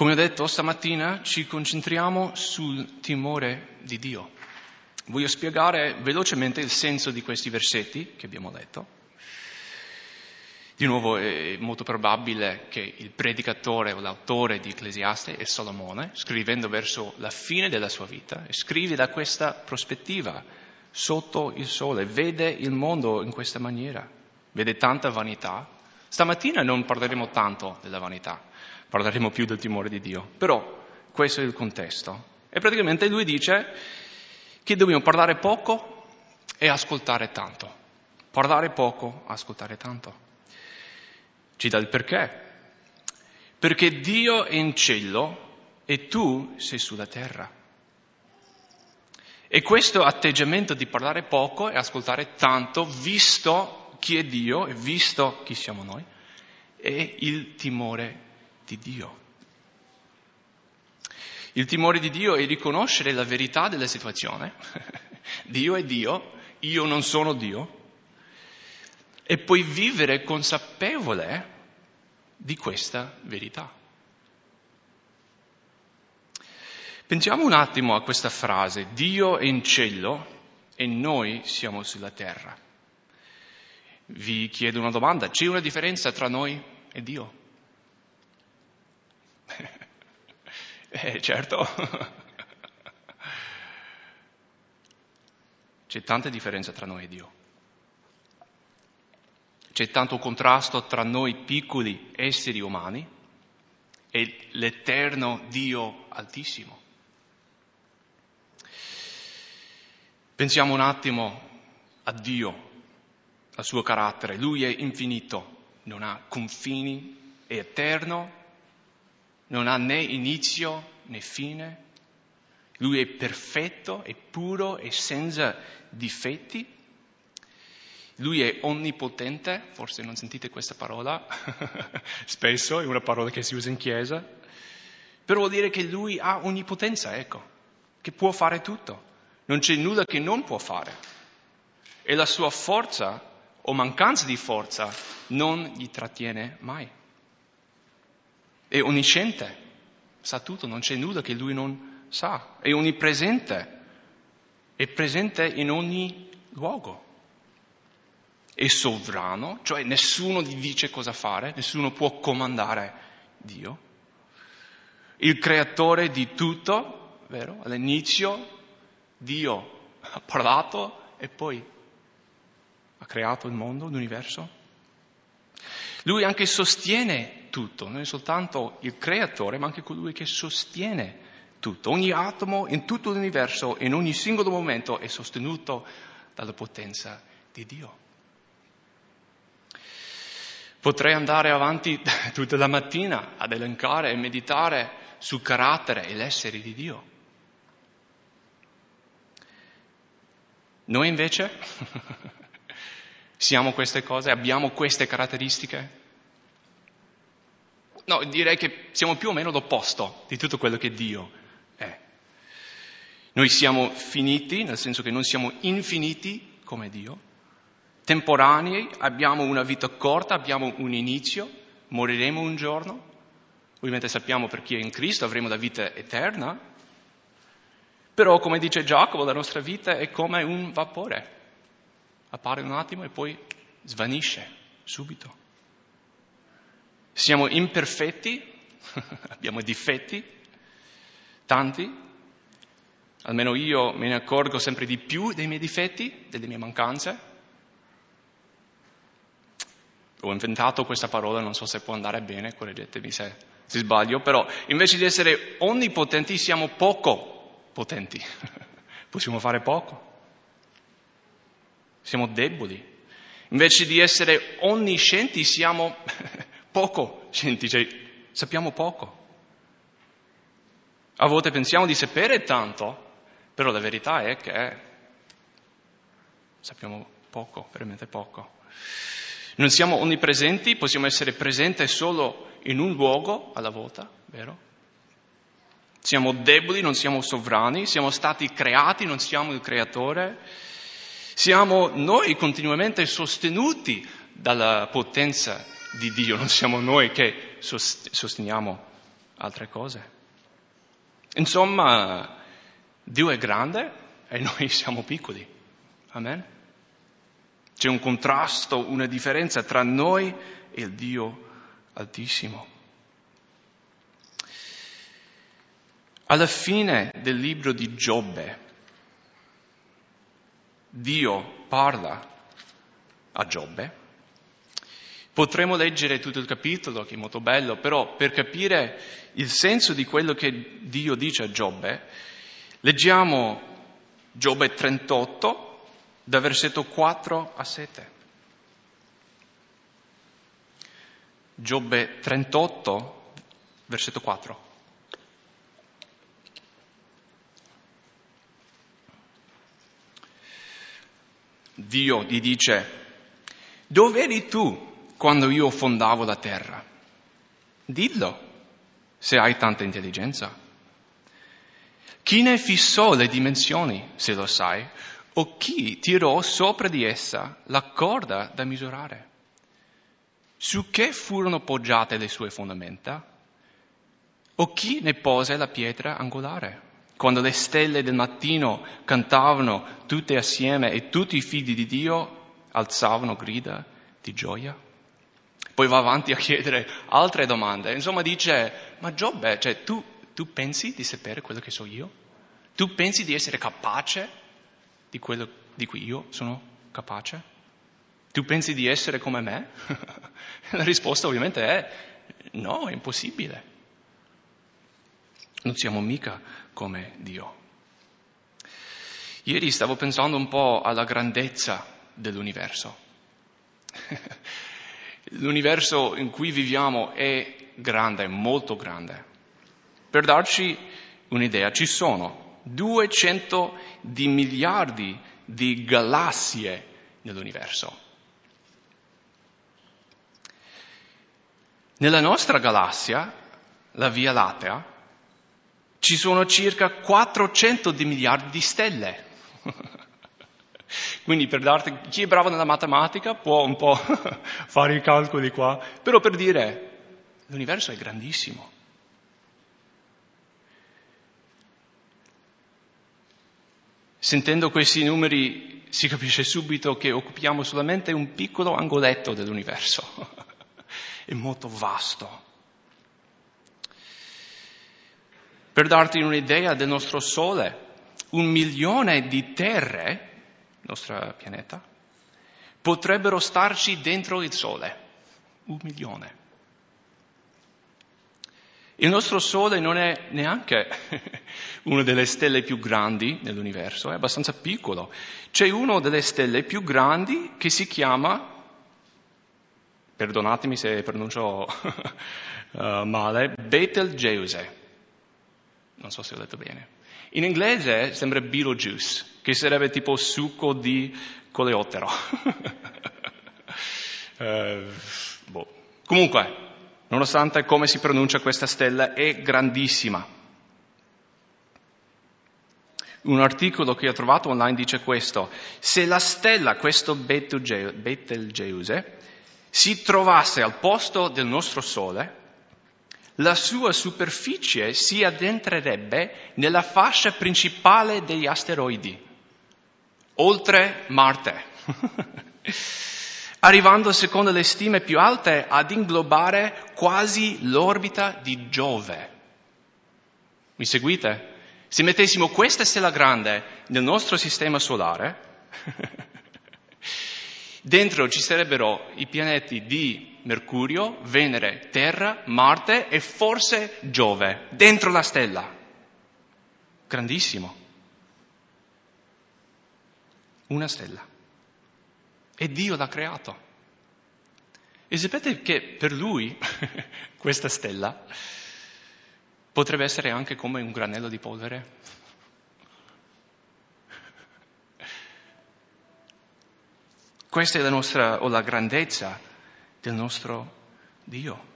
Come ho detto stamattina, ci concentriamo sul timore di Dio. Voglio spiegare velocemente il senso di questi versetti che abbiamo letto. Di nuovo è molto probabile che il predicatore o l'autore di Ecclesiaste è Salomone, scrivendo verso la fine della sua vita, e scrive da questa prospettiva, sotto il sole, vede il mondo in questa maniera, vede tanta vanità. Stamattina non parleremo tanto della vanità, parleremo più del timore di Dio, però questo è il contesto. E praticamente lui dice che dobbiamo parlare poco e ascoltare tanto. Parlare poco, ascoltare tanto. Ci dà il perché. Perché Dio è in cielo e tu sei sulla terra. E questo atteggiamento di parlare poco e ascoltare tanto, visto chi è Dio e visto chi siamo noi, è il timore di Dio. Il timore di Dio è riconoscere la verità della situazione. Dio è Dio, io non sono Dio, e puoi vivere consapevole di questa verità. Pensiamo un attimo a questa frase, Dio è in cielo e noi siamo sulla terra. Vi chiedo una domanda, c'è una differenza tra noi e Dio? eh, certo. C'è tanta differenza tra noi e Dio. C'è tanto contrasto tra noi piccoli esseri umani e l'eterno Dio altissimo. Pensiamo un attimo a Dio, al suo carattere. Lui è infinito, non ha confini, è eterno, non ha né inizio né fine. Lui è perfetto, è puro e senza difetti. Lui è onnipotente, forse non sentite questa parola, spesso è una parola che si usa in chiesa, però vuol dire che lui ha onnipotenza, ecco, che può fare tutto, non c'è nulla che non può fare. E la sua forza o mancanza di forza non gli trattiene mai. È onnisciente, sa tutto, non c'è nulla che lui non sa, è onnipresente, è presente in ogni luogo è sovrano, cioè nessuno gli dice cosa fare, nessuno può comandare Dio. Il creatore di tutto, vero? All'inizio Dio ha parlato e poi ha creato il mondo, l'universo. Lui anche sostiene tutto, non è soltanto il creatore, ma anche colui che sostiene tutto. Ogni atomo in tutto l'universo, in ogni singolo momento, è sostenuto dalla potenza di Dio. Potrei andare avanti tutta la mattina ad elencare e meditare sul carattere e l'essere di Dio. Noi invece siamo queste cose, abbiamo queste caratteristiche? No, direi che siamo più o meno l'opposto di tutto quello che Dio è. Noi siamo finiti, nel senso che non siamo infiniti come Dio, temporanei, abbiamo una vita corta, abbiamo un inizio, moriremo un giorno. Ovviamente sappiamo per chi è in Cristo avremo la vita eterna, però come dice Giacomo la nostra vita è come un vapore, appare un attimo e poi svanisce subito. Siamo imperfetti, abbiamo difetti, tanti, almeno io me ne accorgo sempre di più dei miei difetti, delle mie mancanze, ho inventato questa parola, non so se può andare bene, correggetemi se, se sbaglio, però invece di essere onnipotenti siamo poco potenti, possiamo fare poco, siamo deboli. Invece di essere onniscienti siamo poco scienti, cioè sappiamo poco. A volte pensiamo di sapere tanto, però la verità è che sappiamo poco, veramente poco. Non siamo onnipresenti, possiamo essere presenti solo in un luogo alla volta, vero? Siamo deboli, non siamo sovrani, siamo stati creati, non siamo il creatore. Siamo noi continuamente sostenuti dalla potenza di Dio, non siamo noi che sosteniamo altre cose. Insomma, Dio è grande e noi siamo piccoli. Amen. C'è un contrasto, una differenza tra noi e il Dio Altissimo. Alla fine del libro di Giobbe, Dio parla a Giobbe. Potremmo leggere tutto il capitolo, che è molto bello, però per capire il senso di quello che Dio dice a Giobbe, leggiamo Giobbe 38, da versetto 4 a 7. Giobbe 38, versetto 4. Dio gli dice, dove eri tu quando io fondavo la terra? Dillo, se hai tanta intelligenza. Chi ne fissò le dimensioni, se lo sai, o chi tirò sopra di essa la corda da misurare? Su che furono poggiate le sue fondamenta? O chi ne pose la pietra angolare? Quando le stelle del mattino cantavano tutte assieme e tutti i figli di Dio alzavano grida di gioia? Poi va avanti a chiedere altre domande. Insomma dice, ma Giobbe, cioè, tu, tu pensi di sapere quello che so io? Tu pensi di essere capace di quello di cui io sono capace? Tu pensi di essere come me? La risposta ovviamente è no, è impossibile. Non siamo mica come Dio. Ieri stavo pensando un po' alla grandezza dell'universo. L'universo in cui viviamo è grande, molto grande. Per darci un'idea, ci sono 200 di miliardi di galassie nell'universo. Nella nostra galassia, la Via Lattea, ci sono circa 400 di miliardi di stelle. Quindi per darti, chi è bravo nella matematica può un po' fare i calcoli qua, però per dire, l'universo è grandissimo. Sentendo questi numeri si capisce subito che occupiamo solamente un piccolo angoletto dell'universo. è molto vasto. Per darti un'idea del nostro Sole, un milione di terre, nostro pianeta, potrebbero starci dentro il Sole. Un milione. Il nostro Sole non è neanche una delle stelle più grandi nell'universo, è abbastanza piccolo. C'è una delle stelle più grandi che si chiama perdonatemi se pronuncio uh, male, Betelgeuse. Non so se ho detto bene. In inglese sembra Beetlejuice, che sarebbe tipo succo di coleottero. uh, boh. Comunque, nonostante come si pronuncia questa stella, è grandissima. Un articolo che ho trovato online dice questo, se la stella, questo Betelgeuse, si trovasse al posto del nostro Sole, la sua superficie si addentrerebbe nella fascia principale degli asteroidi, oltre Marte, arrivando secondo le stime più alte ad inglobare quasi l'orbita di Giove. Mi seguite? Se mettessimo questa stella grande nel nostro sistema solare, Dentro ci sarebbero i pianeti di Mercurio, Venere, Terra, Marte e forse Giove, dentro la stella. Grandissimo. Una stella. E Dio l'ha creato. E sapete che per lui questa stella potrebbe essere anche come un granello di polvere? Questa è la nostra, o la grandezza del nostro Dio.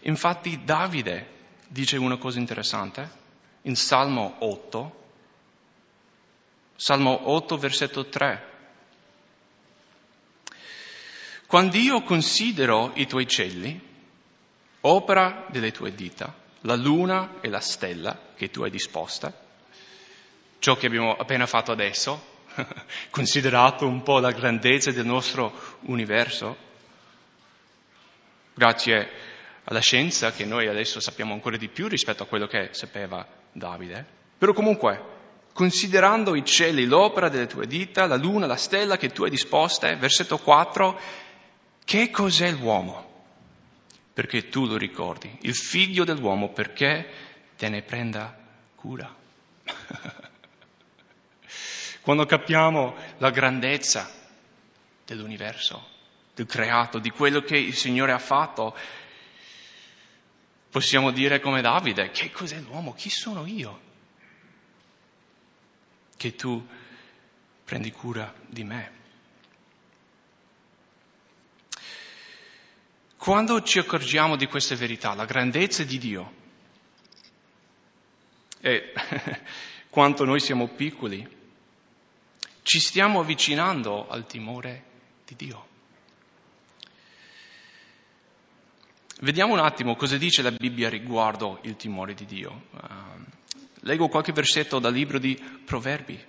Infatti Davide dice una cosa interessante in Salmo 8, Salmo 8, versetto 3. Quando io considero i tuoi cieli, opera delle tue dita, la luna e la stella che tu hai disposta, ciò che abbiamo appena fatto adesso, considerato un po' la grandezza del nostro universo, grazie alla scienza che noi adesso sappiamo ancora di più rispetto a quello che sapeva Davide. Però comunque, considerando i cieli, l'opera delle tue dita, la luna, la stella che tu hai disposte, versetto 4, che cos'è l'uomo? Perché tu lo ricordi, il figlio dell'uomo perché te ne prenda cura. Quando capiamo la grandezza dell'universo, del creato, di quello che il Signore ha fatto, possiamo dire come Davide, che cos'è l'uomo? Chi sono io? Che tu prendi cura di me. Quando ci accorgiamo di queste verità, la grandezza di Dio e quanto noi siamo piccoli, ci stiamo avvicinando al timore di Dio. Vediamo un attimo cosa dice la Bibbia riguardo il timore di Dio. Uh, leggo qualche versetto dal libro di Proverbi.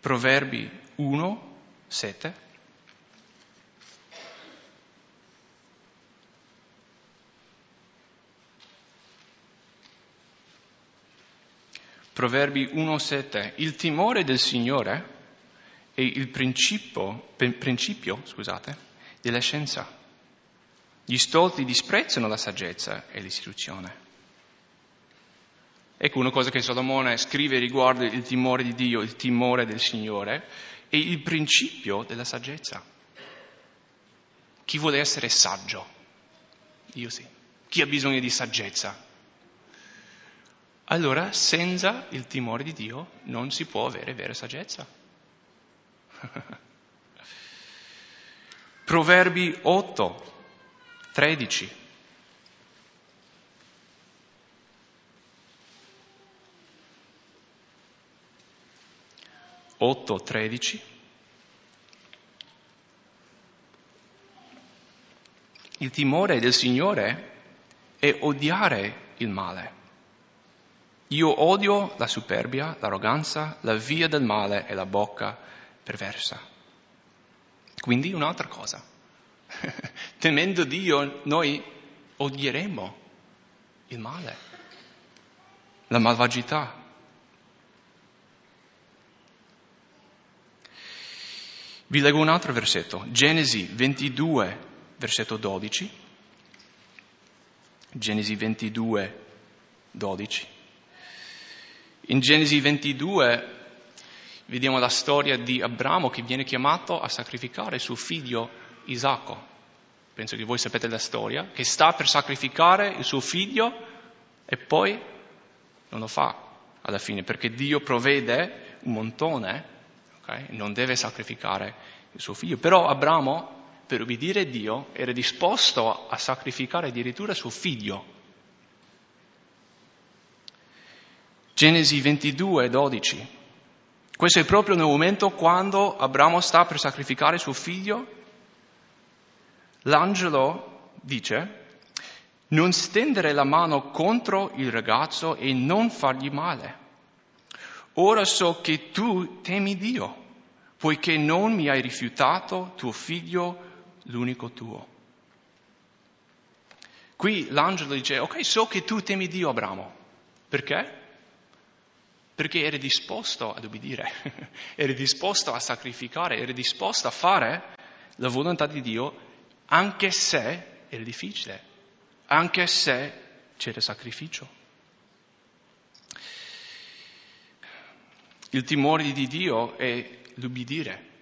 Proverbi 1, 7. Proverbi 1.7, il timore del Signore è il principio, principio scusate, della scienza. Gli stolti disprezzano la saggezza e l'istruzione. Ecco una cosa che Salomone scrive riguardo il timore di Dio, il timore del Signore, è il principio della saggezza. Chi vuole essere saggio? Io sì. Chi ha bisogno di saggezza? Allora senza il timore di Dio non si può avere vera saggezza. Proverbi 8, 13. Otto, tredici. Il timore del Signore è odiare il male. Io odio la superbia, l'arroganza, la via del male e la bocca perversa. Quindi un'altra cosa. Temendo Dio noi odieremo il male, la malvagità. Vi leggo un altro versetto, Genesi 22, versetto 12. Genesi 22, 12. In Genesi 22 vediamo la storia di Abramo che viene chiamato a sacrificare suo figlio Isacco. Penso che voi sapete la storia, che sta per sacrificare il suo figlio e poi non lo fa alla fine perché Dio provvede un montone, okay? non deve sacrificare il suo figlio. Però Abramo, per ubbidire a Dio, era disposto a sacrificare addirittura suo figlio Genesi 22, 12. Questo è proprio nel momento quando Abramo sta per sacrificare suo figlio. L'angelo dice, non stendere la mano contro il ragazzo e non fargli male. Ora so che tu temi Dio, poiché non mi hai rifiutato tuo figlio, l'unico tuo. Qui l'angelo dice, ok, so che tu temi Dio, Abramo. Perché? Perché eri disposto ad obbedire, eri disposto a sacrificare, eri disposto a fare la volontà di Dio anche se era difficile, anche se c'era sacrificio. Il timore di Dio è l'ubbidire.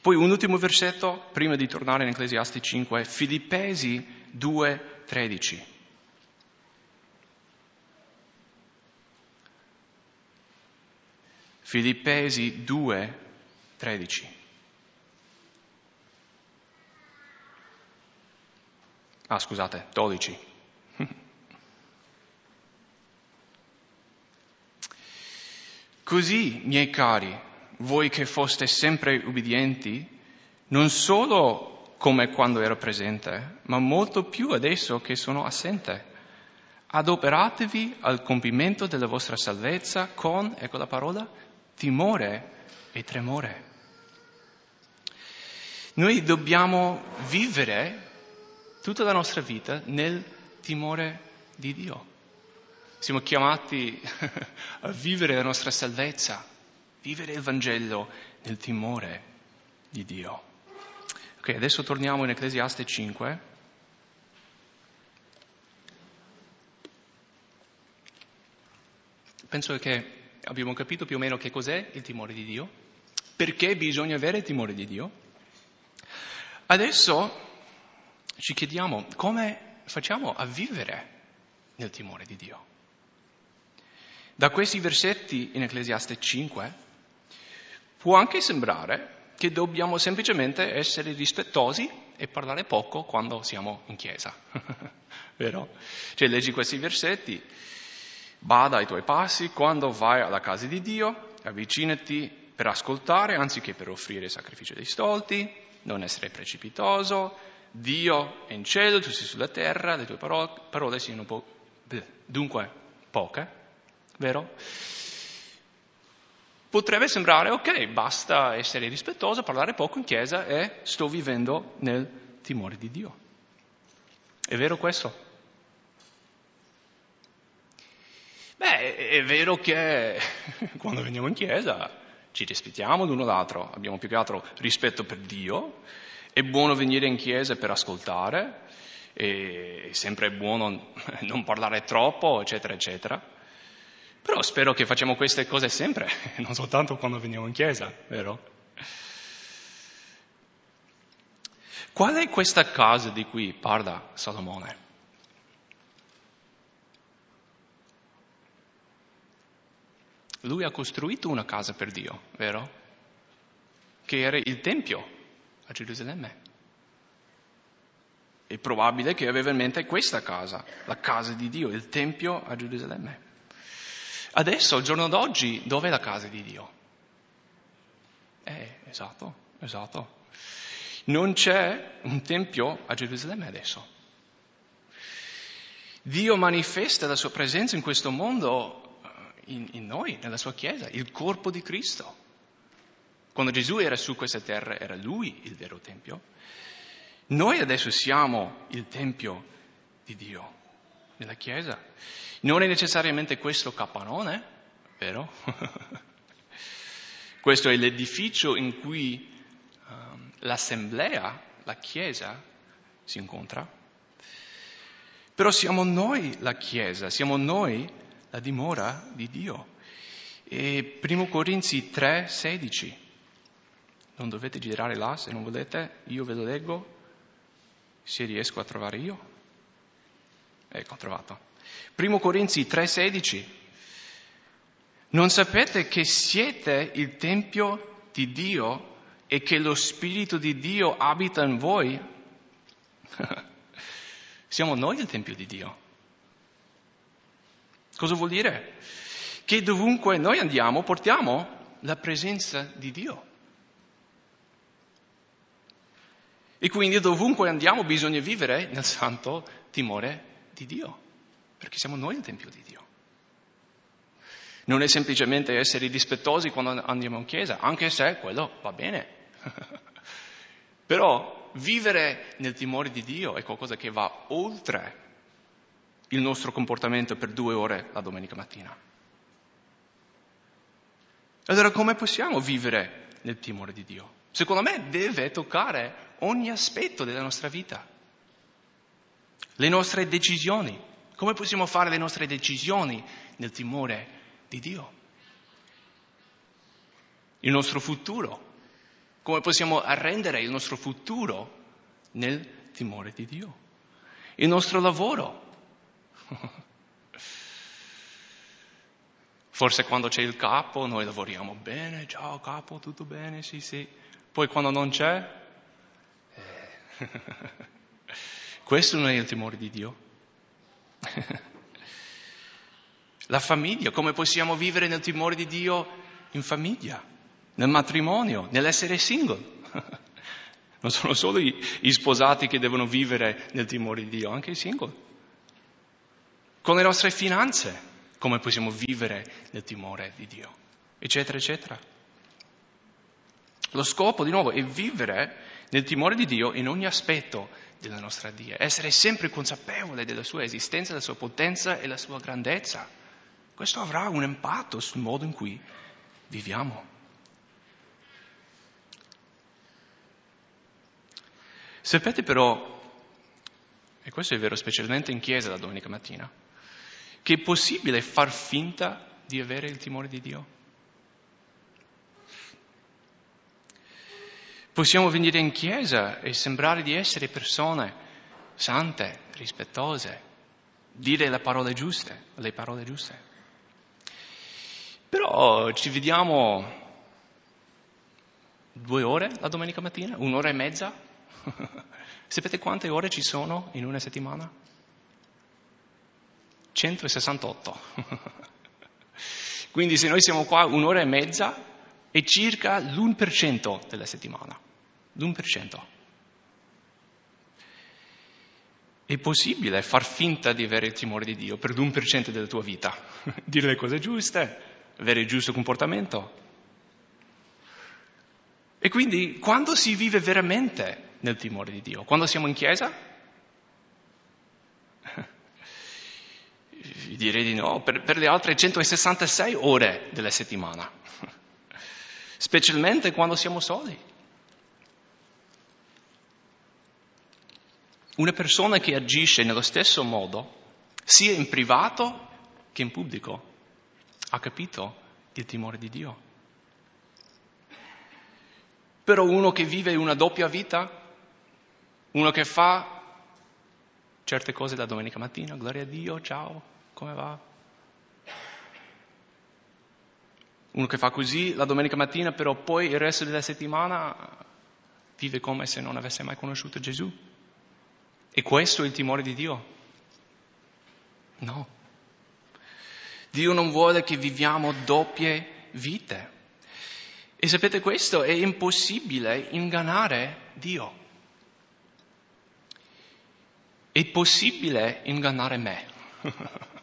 Poi un ultimo versetto, prima di tornare in Ecclesiasti 5, Filippesi 2, 13. Filippesi 2, 13. Ah, scusate, 12. Così, miei cari, voi che foste sempre ubbidienti, non solo come quando ero presente, ma molto più adesso che sono assente. Adoperatevi al compimento della vostra salvezza con, ecco la parola, timore e tremore. Noi dobbiamo vivere tutta la nostra vita nel timore di Dio. Siamo chiamati a vivere la nostra salvezza, vivere il Vangelo nel timore di Dio. Ok, adesso torniamo in Ecclesiaste 5. Penso che abbiamo capito più o meno che cos'è il timore di Dio, perché bisogna avere il timore di Dio. Adesso ci chiediamo come facciamo a vivere nel timore di Dio. Da questi versetti in Ecclesiaste 5 può anche sembrare che dobbiamo semplicemente essere rispettosi e parlare poco quando siamo in chiesa. Vero? Cioè leggi questi versetti, bada ai tuoi passi quando vai alla casa di Dio, avvicinati per ascoltare anziché per offrire sacrificio dei stolti, non essere precipitoso, Dio è in cielo, tu sei sulla terra, le tue parole, parole siano po- dunque poche, vero? Potrebbe sembrare, ok, basta essere rispettoso, parlare poco in chiesa e sto vivendo nel timore di Dio. È vero questo? Beh, è vero che quando veniamo in chiesa ci rispettiamo l'uno l'altro, abbiamo più che altro rispetto per Dio, è buono venire in chiesa per ascoltare, è sempre buono non parlare troppo, eccetera, eccetera. Però spero che facciamo queste cose sempre, non soltanto quando veniamo in chiesa, vero? Qual è questa casa di cui parla Salomone? Lui ha costruito una casa per Dio, vero? Che era il Tempio a Gerusalemme. È probabile che aveva in mente questa casa, la casa di Dio, il Tempio a Gerusalemme. Adesso, al giorno d'oggi, dov'è la casa di Dio? Eh, esatto, esatto. Non c'è un tempio a Gerusalemme adesso. Dio manifesta la sua presenza in questo mondo in, in, noi, nella sua Chiesa, il corpo di Cristo. Quando Gesù era su questa terra era lui il vero Tempio. Noi adesso siamo il Tempio di Dio nella Chiesa. Non è necessariamente questo capannone, vero? questo è l'edificio in cui um, l'assemblea, la Chiesa, si incontra. Però siamo noi la Chiesa, siamo noi la dimora di Dio. E 1 Corinzi 3, 16. Non dovete girare là se non volete, io ve lo leggo, se riesco a trovare io. Ecco, ho trovato. Primo Corinzi 3:16. Non sapete che siete il Tempio di Dio e che lo Spirito di Dio abita in voi? Siamo noi il Tempio di Dio. Cosa vuol dire? Che dovunque noi andiamo portiamo la presenza di Dio. E quindi dovunque andiamo bisogna vivere nel santo timore di Dio, perché siamo noi il Tempio di Dio. Non è semplicemente essere rispettosi quando andiamo in chiesa, anche se quello va bene. Però vivere nel timore di Dio è qualcosa che va oltre il nostro comportamento per due ore la domenica mattina. Allora come possiamo vivere nel timore di Dio? Secondo me deve toccare ogni aspetto della nostra vita le nostre decisioni. Come possiamo fare le nostre decisioni nel timore di Dio? Il nostro futuro. Come possiamo arrendere il nostro futuro nel timore di Dio? Il nostro lavoro. Forse quando c'è il capo noi lavoriamo bene, ciao capo, tutto bene, sì sì. Poi quando non c'è... Eh. Questo non è il timore di Dio. La famiglia, come possiamo vivere nel timore di Dio in famiglia, nel matrimonio, nell'essere single? Non sono solo i, i sposati che devono vivere nel timore di Dio, anche i singoli. Con le nostre finanze, come possiamo vivere nel timore di Dio, eccetera, eccetera. Lo scopo, di nuovo, è vivere nel timore di Dio in ogni aspetto della nostra vita, essere sempre consapevole della sua esistenza, della sua potenza e della sua grandezza. Questo avrà un impatto sul modo in cui viviamo. Sapete però, e questo è vero specialmente in chiesa la domenica mattina, che è possibile far finta di avere il timore di Dio? Possiamo venire in chiesa e sembrare di essere persone sante, rispettose, dire le parole giuste, le parole giuste. Però ci vediamo due ore la domenica mattina, un'ora e mezza Sapete quante ore ci sono in una settimana? 168. Quindi se noi siamo qua un'ora e mezza è circa l'1% della settimana. L'1%. È possibile far finta di avere il timore di Dio per l'1% della tua vita? Dire le cose giuste, avere il giusto comportamento. E quindi quando si vive veramente nel timore di Dio. Quando siamo in chiesa? Direi di no, per, per le altre 166 ore della settimana, specialmente quando siamo soli. Una persona che agisce nello stesso modo, sia in privato che in pubblico, ha capito il timore di Dio. Però uno che vive una doppia vita, uno che fa certe cose la domenica mattina, gloria a Dio, ciao, come va? Uno che fa così la domenica mattina, però poi il resto della settimana vive come se non avesse mai conosciuto Gesù. E questo è il timore di Dio? No. Dio non vuole che viviamo doppie vite. E sapete questo? È impossibile ingannare Dio. È possibile ingannare me.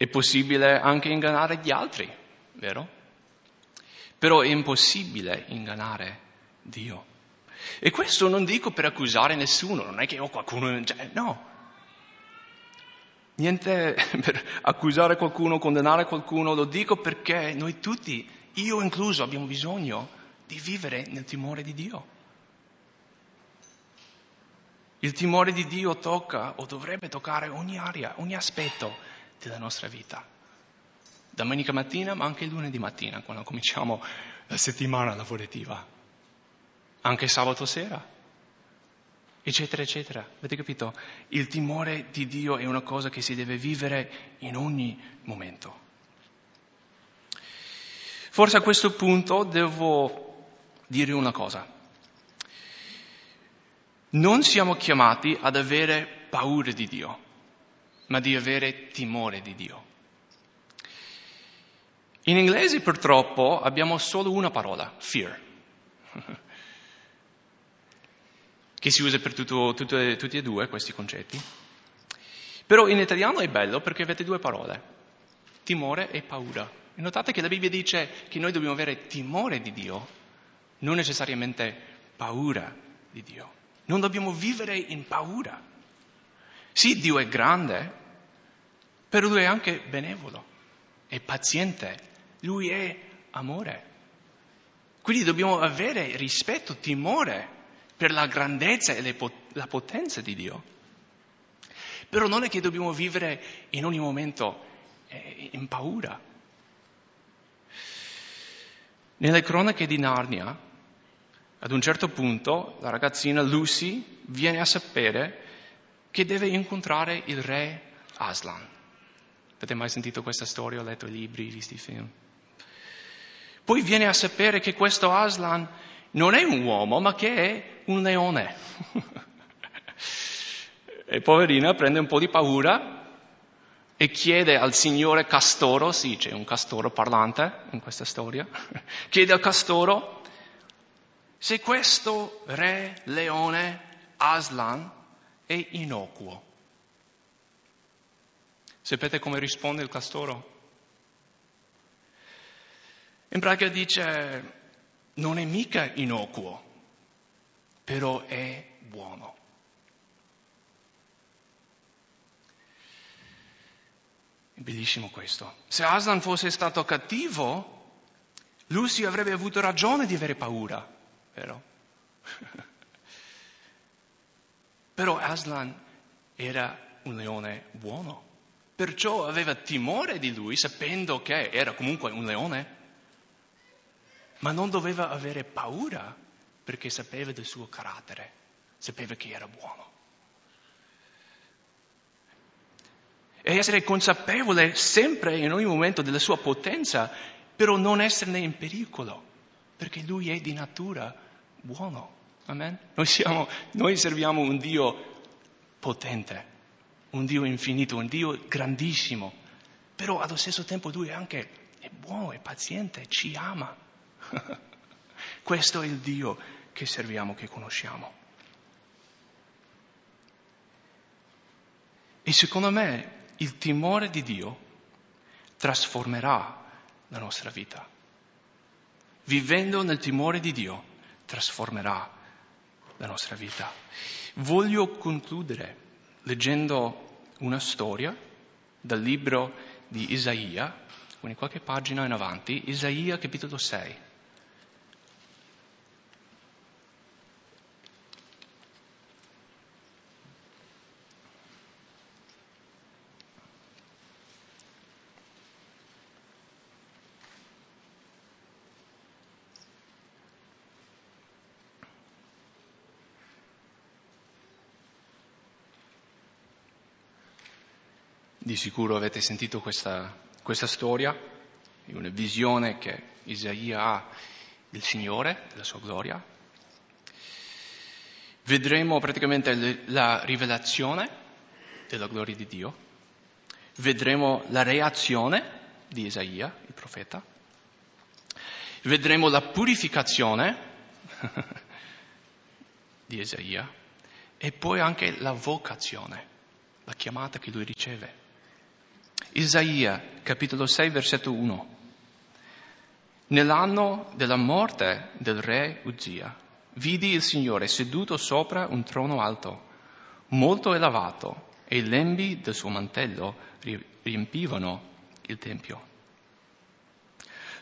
è possibile anche ingannare gli altri, vero? Però è impossibile ingannare Dio. E questo non dico per accusare nessuno, non è che ho qualcuno, cioè, no. Niente per accusare qualcuno, condannare qualcuno, lo dico perché noi tutti, io incluso, abbiamo bisogno di vivere nel timore di Dio. Il timore di Dio tocca o dovrebbe toccare ogni area, ogni aspetto della nostra vita. Domenica mattina, ma anche lunedì mattina, quando cominciamo la settimana lavorativa. Anche sabato sera, eccetera, eccetera. Avete capito? Il timore di Dio è una cosa che si deve vivere in ogni momento. Forse a questo punto devo dire una cosa. Non siamo chiamati ad avere paura di Dio, ma di avere timore di Dio. In inglese purtroppo abbiamo solo una parola, fear, che si usa per tutto, tutto, tutti e due questi concetti. Però in italiano è bello perché avete due parole, timore e paura. E notate che la Bibbia dice che noi dobbiamo avere timore di Dio, non necessariamente paura di Dio. Non dobbiamo vivere in paura. Sì, Dio è grande, però Lui è anche benevolo, è paziente, Lui è amore. Quindi dobbiamo avere rispetto, timore per la grandezza e la potenza di Dio. Però non è che dobbiamo vivere in ogni momento eh, in paura. Nelle cronache di Narnia ad un certo punto la ragazzina Lucy viene a sapere che deve incontrare il re Aslan. Avete mai sentito questa storia? Ho letto i libri, visto i film. Poi viene a sapere che questo Aslan non è un uomo, ma che è un leone. e poverina prende un po' di paura e chiede al signore Castoro, sì, c'è un castoro parlante in questa storia, chiede al castoro se questo re leone Aslan è innocuo. Sapete come risponde il castoro? In pratica dice, non è mica innocuo, però è buono. È bellissimo questo. Se Aslan fosse stato cattivo, Lucy avrebbe avuto ragione di avere paura, vero? Però Aslan era un leone buono, perciò aveva timore di lui sapendo che era comunque un leone, ma non doveva avere paura perché sapeva del suo carattere, sapeva che era buono. e essere consapevole sempre in ogni momento della sua potenza, però non esserne in pericolo, perché lui è di natura buono. Amen? Noi, siamo, noi serviamo un Dio potente, un Dio infinito, un Dio grandissimo, però allo stesso tempo lui è anche è buono, è paziente, ci ama. Questo è il Dio che serviamo, che conosciamo. E secondo me il timore di Dio trasformerà la nostra vita. Vivendo nel timore di Dio trasformerà la nostra vita. Voglio concludere leggendo una storia dal libro di Isaia, quindi qualche pagina in avanti, Isaia capitolo 6. Di sicuro avete sentito questa, questa storia, una visione che Isaia ha del Signore, della sua gloria. Vedremo praticamente la rivelazione della gloria di Dio, vedremo la reazione di Isaia, il profeta, vedremo la purificazione di Isaia e poi anche la vocazione, la chiamata che lui riceve. Isaia, capitolo 6, versetto 1. Nell'anno della morte del re Uzia, vidi il Signore seduto sopra un trono alto, molto elevato, e i lembi del suo mantello riempivano il tempio.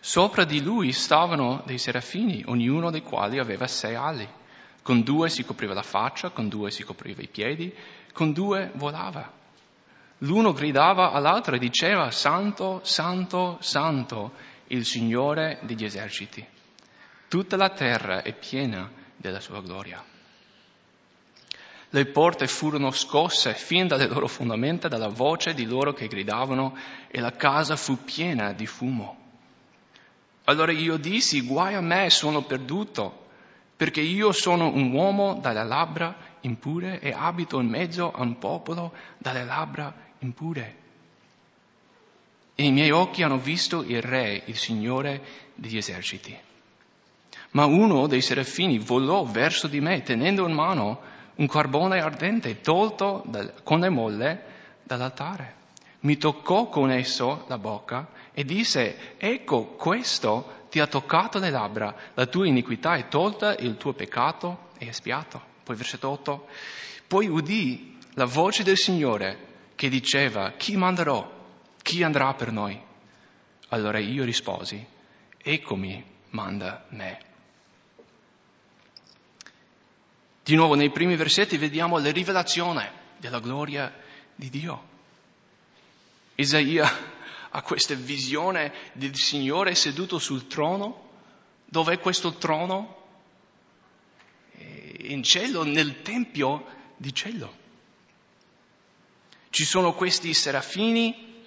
Sopra di lui stavano dei serafini, ognuno dei quali aveva sei ali. Con due si copriva la faccia, con due si copriva i piedi, con due volava. L'uno gridava all'altro e diceva, Santo, Santo, Santo, il Signore degli eserciti. Tutta la terra è piena della sua gloria. Le porte furono scosse fin dalle loro fondamenta dalla voce di loro che gridavano e la casa fu piena di fumo. Allora io dissi, guai a me, sono perduto, perché io sono un uomo dalle labbra impure e abito in mezzo a un popolo dalle labbra impure. E i miei occhi hanno visto il Re, il Signore degli eserciti. Ma uno dei serafini volò verso di me, tenendo in mano un carbone ardente tolto dal, con le molle dall'altare. Mi toccò con esso la bocca e disse, ecco questo ti ha toccato le labbra, la tua iniquità è tolta, il tuo peccato è espiato. Poi versetto 8. Poi udì la voce del Signore che diceva chi manderò? Chi andrà per noi? Allora io risposi, eccomi, manda me. Di nuovo nei primi versetti vediamo la rivelazione della gloria di Dio. Isaia ha questa visione del Signore seduto sul trono. Dov'è questo trono? In cielo, nel Tempio di cielo. Ci sono questi serafini,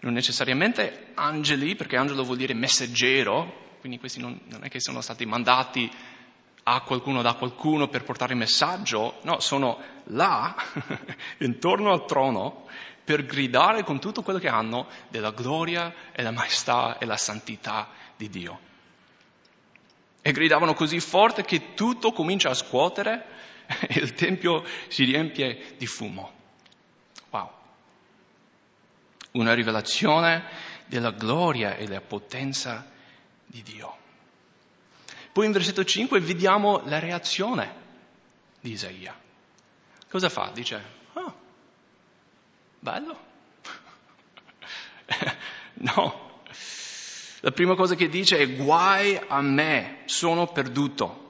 non necessariamente angeli, perché angelo vuol dire messaggero, quindi questi non, non è che sono stati mandati a qualcuno da qualcuno per portare il messaggio, no, sono là, intorno al trono, per gridare con tutto quello che hanno della gloria e la maestà e la santità di Dio. E gridavano così forte che tutto comincia a scuotere e il tempio si riempie di fumo. Wow. Una rivelazione della gloria e della potenza di Dio. Poi in versetto 5 vediamo la reazione di Isaia. Cosa fa? Dice, oh, bello. no. La prima cosa che dice è guai a me, sono perduto.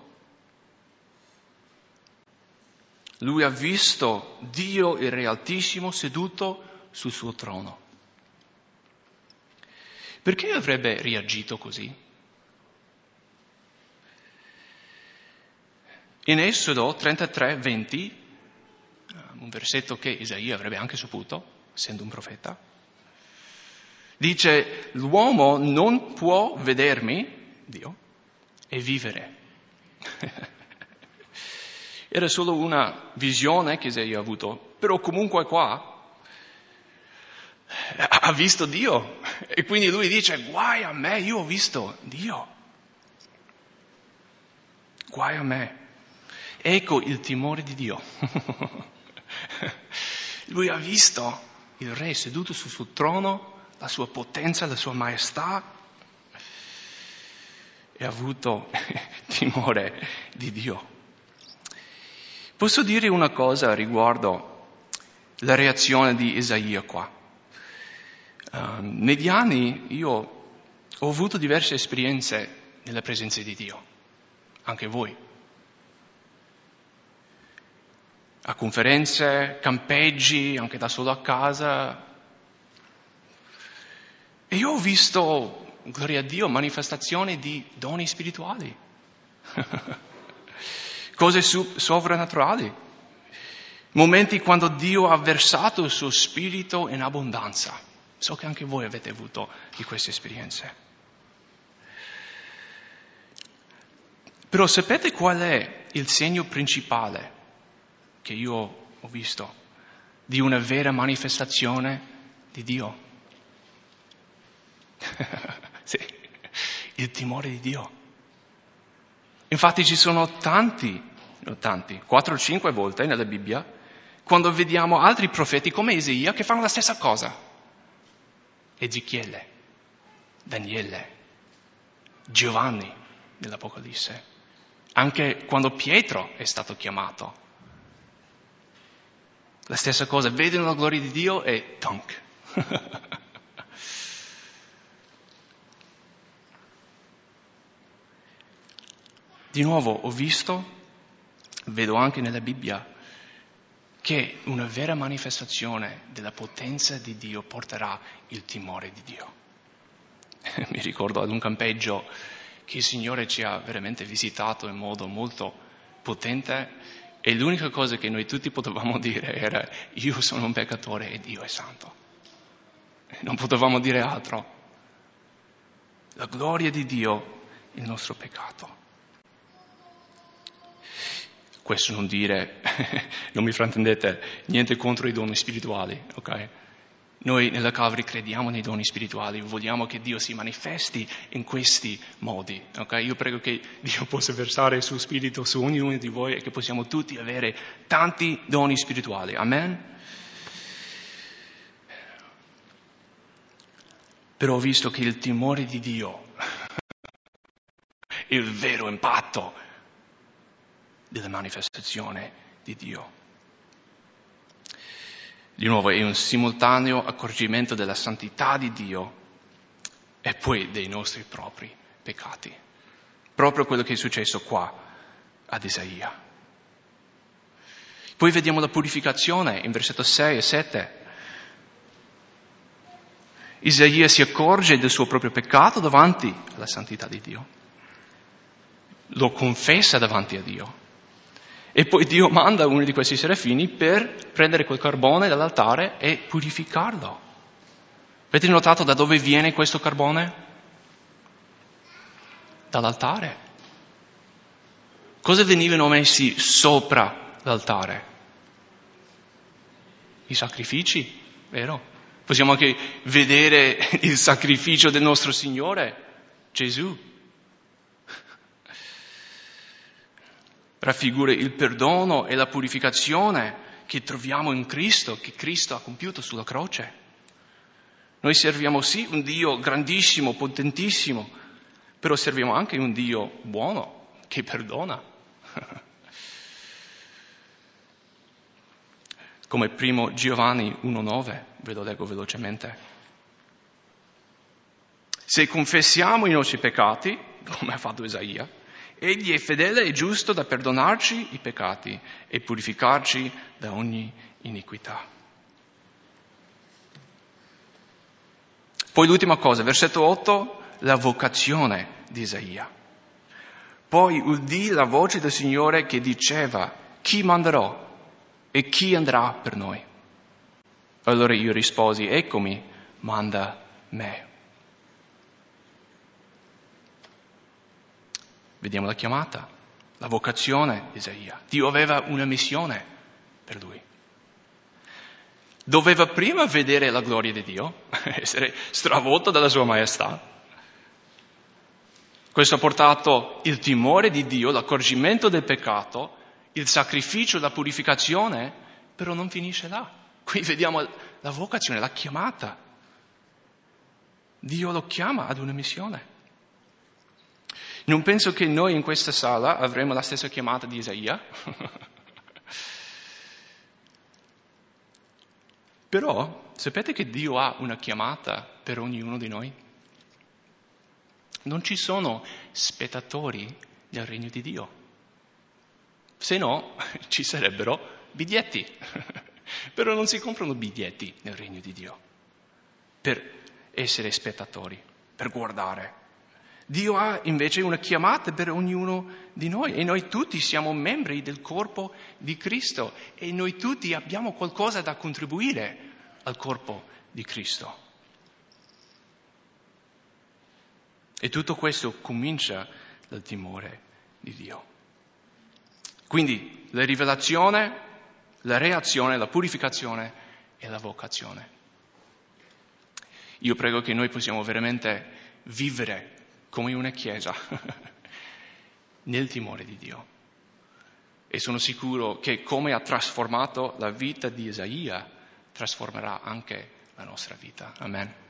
Lui ha visto Dio il Re Altissimo seduto sul suo trono. Perché avrebbe reagito così? In Esodo 33, 20, un versetto che Isaia avrebbe anche saputo, essendo un profeta, dice l'uomo non può vedermi, Dio, e vivere. Era solo una visione che Isaia ha avuto, però comunque qua ha visto Dio e quindi lui dice guai a me, io ho visto Dio. Guai a me. Ecco il timore di Dio. Lui ha visto il re seduto sul suo trono, la sua potenza, la sua maestà e ha avuto timore di Dio. Posso dire una cosa riguardo la reazione di Isaia qua. Uh, negli anni io ho avuto diverse esperienze nella presenza di Dio, anche voi. a conferenze, campeggi, anche da solo a casa. E io ho visto, gloria a Dio, manifestazioni di doni spirituali, cose sovrannaturali, momenti quando Dio ha versato il suo spirito in abbondanza. So che anche voi avete avuto di queste esperienze. Però sapete qual è il segno principale che io ho visto di una vera manifestazione di Dio. sì, il timore di Dio. Infatti ci sono tanti, tanti, quattro o cinque volte nella Bibbia, quando vediamo altri profeti come Isaia che fanno la stessa cosa. Ezechiele, Daniele, Giovanni nell'Apocalisse, anche quando Pietro è stato chiamato la stessa cosa, vedono la gloria di Dio e tonk. di nuovo ho visto, vedo anche nella Bibbia, che una vera manifestazione della potenza di Dio porterà il timore di Dio. Mi ricordo ad un campeggio che il Signore ci ha veramente visitato in modo molto potente e l'unica cosa che noi tutti potevamo dire era io sono un peccatore e Dio è santo. Non potevamo dire altro. La gloria di Dio, il nostro peccato. Questo non dire, non mi fraintendete, niente contro i doni spirituali, ok? Noi nella Calvary crediamo nei doni spirituali, vogliamo che Dio si manifesti in questi modi. Okay? Io prego che Dio possa versare il suo spirito su ognuno di voi e che possiamo tutti avere tanti doni spirituali. Amen? Però ho visto che il timore di Dio, il vero impatto della manifestazione di Dio. Di nuovo è un simultaneo accorgimento della santità di Dio e poi dei nostri propri peccati. Proprio quello che è successo qua ad Isaia. Poi vediamo la purificazione in versetto 6 e 7. Isaia si accorge del suo proprio peccato davanti alla santità di Dio. Lo confessa davanti a Dio e poi Dio manda uno di questi serafini per prendere quel carbone dall'altare e purificarlo. Avete notato da dove viene questo carbone? Dall'altare. Cosa venivano messi sopra l'altare? I sacrifici, vero? Possiamo anche vedere il sacrificio del nostro Signore, Gesù. Raffigura il perdono e la purificazione che troviamo in Cristo, che Cristo ha compiuto sulla croce. Noi serviamo sì un Dio grandissimo, potentissimo, però serviamo anche un Dio buono, che perdona. Come primo Giovanni 1.9, ve lo leggo velocemente. Se confessiamo i nostri peccati, come ha fatto Isaia, egli è fedele e giusto da perdonarci i peccati e purificarci da ogni iniquità. Poi l'ultima cosa, versetto 8, la vocazione di Isaia. Poi udì la voce del Signore che diceva, chi manderò e chi andrà per noi? Allora io risposi, eccomi, manda me. Vediamo la chiamata, la vocazione di Isaia. Dio aveva una missione per lui. Doveva prima vedere la gloria di Dio, essere stravolto dalla sua maestà. Questo ha portato il timore di Dio, l'accorgimento del peccato, il sacrificio, la purificazione, però non finisce là. Qui vediamo la vocazione, la chiamata. Dio lo chiama ad una missione. Non penso che noi in questa sala avremo la stessa chiamata di Isaia. Però sapete che Dio ha una chiamata per ognuno di noi? Non ci sono spettatori del regno di Dio. Se no, ci sarebbero biglietti. Però non si comprano biglietti nel regno di Dio per essere spettatori, per guardare. Dio ha invece una chiamata per ognuno di noi e noi tutti siamo membri del corpo di Cristo e noi tutti abbiamo qualcosa da contribuire al corpo di Cristo. E tutto questo comincia dal timore di Dio. Quindi la rivelazione, la reazione, la purificazione e la vocazione. Io prego che noi possiamo veramente vivere come una chiesa nel timore di Dio. E sono sicuro che come ha trasformato la vita di Isaia, trasformerà anche la nostra vita. Amen.